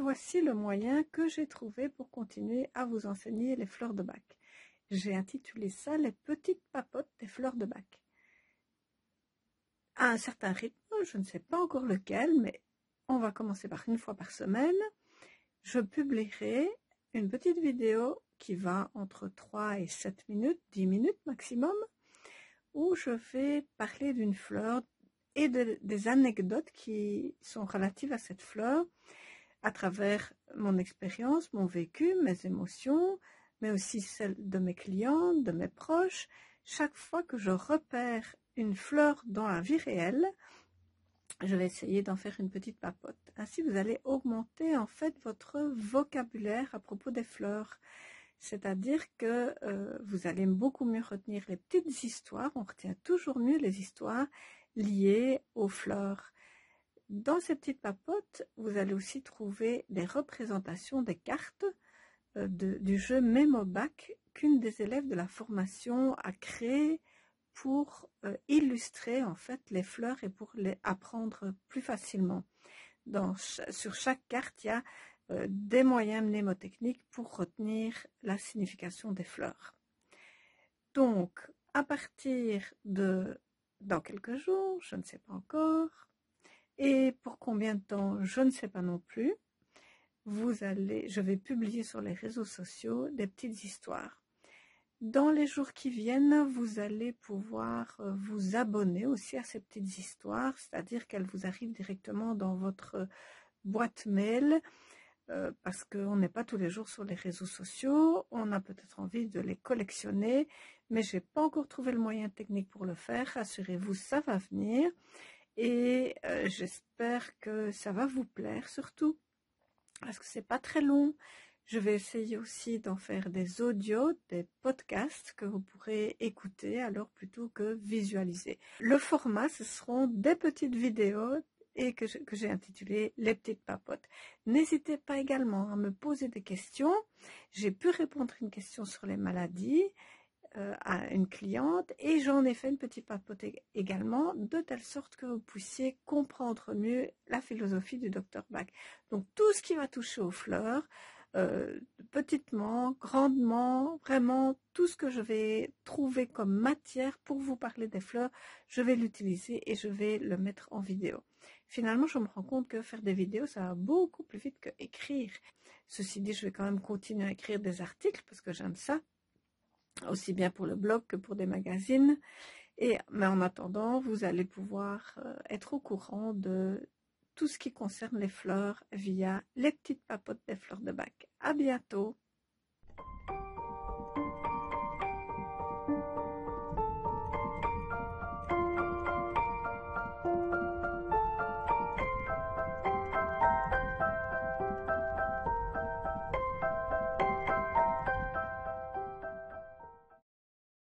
Voici le moyen que j'ai trouvé pour continuer à vous enseigner les fleurs de bac. J'ai intitulé ça les petites papotes des fleurs de bac. À un certain rythme, je ne sais pas encore lequel, mais on va commencer par une fois par semaine. Je publierai une petite vidéo qui va entre 3 et 7 minutes, 10 minutes maximum, où je vais parler d'une fleur et des anecdotes qui sont relatives à cette fleur à travers mon expérience, mon vécu, mes émotions, mais aussi celles de mes clients, de mes proches. Chaque fois que je repère une fleur dans la vie réelle, je vais essayer d'en faire une petite papote. Ainsi, vous allez augmenter en fait votre vocabulaire à propos des fleurs. C'est-à-dire que euh, vous allez beaucoup mieux retenir les petites histoires. On retient toujours mieux les histoires liées aux fleurs. Dans ces petites papotes, vous allez aussi trouver des représentations des cartes euh, du jeu Memobac qu'une des élèves de la formation a créé pour euh, illustrer en fait les fleurs et pour les apprendre plus facilement. sur chaque carte, il y a euh, des moyens mnémotechniques pour retenir la signification des fleurs. Donc, à partir de dans quelques jours, je ne sais pas encore, et pour combien de temps, je ne sais pas non plus, vous allez, je vais publier sur les réseaux sociaux des petites histoires. Dans les jours qui viennent, vous allez pouvoir euh, vous abonner aussi à ces petites histoires, c'est-à-dire qu'elles vous arrivent directement dans votre boîte mail, euh, parce qu'on n'est pas tous les jours sur les réseaux sociaux, on a peut-être envie de les collectionner, mais j'ai pas encore trouvé le moyen technique pour le faire. Rassurez-vous, ça va venir, et euh, j'espère que ça va vous plaire surtout, parce que c'est pas très long. Je vais essayer aussi d'en faire des audios, des podcasts que vous pourrez écouter alors plutôt que visualiser. Le format, ce seront des petites vidéos et que j'ai intitulé Les petites papotes. N'hésitez pas également à me poser des questions. J'ai pu répondre à une question sur les maladies euh, à une cliente et j'en ai fait une petite papote également de telle sorte que vous puissiez comprendre mieux la philosophie du docteur Bach. Donc tout ce qui va toucher aux fleurs, euh, petitement, grandement, vraiment tout ce que je vais trouver comme matière pour vous parler des fleurs, je vais l'utiliser et je vais le mettre en vidéo. Finalement, je me rends compte que faire des vidéos, ça va beaucoup plus vite que écrire. Ceci dit, je vais quand même continuer à écrire des articles parce que j'aime ça, aussi bien pour le blog que pour des magazines. Et, mais en attendant, vous allez pouvoir euh, être au courant de tout ce qui concerne les fleurs via les petites papotes des fleurs de bac. À bientôt!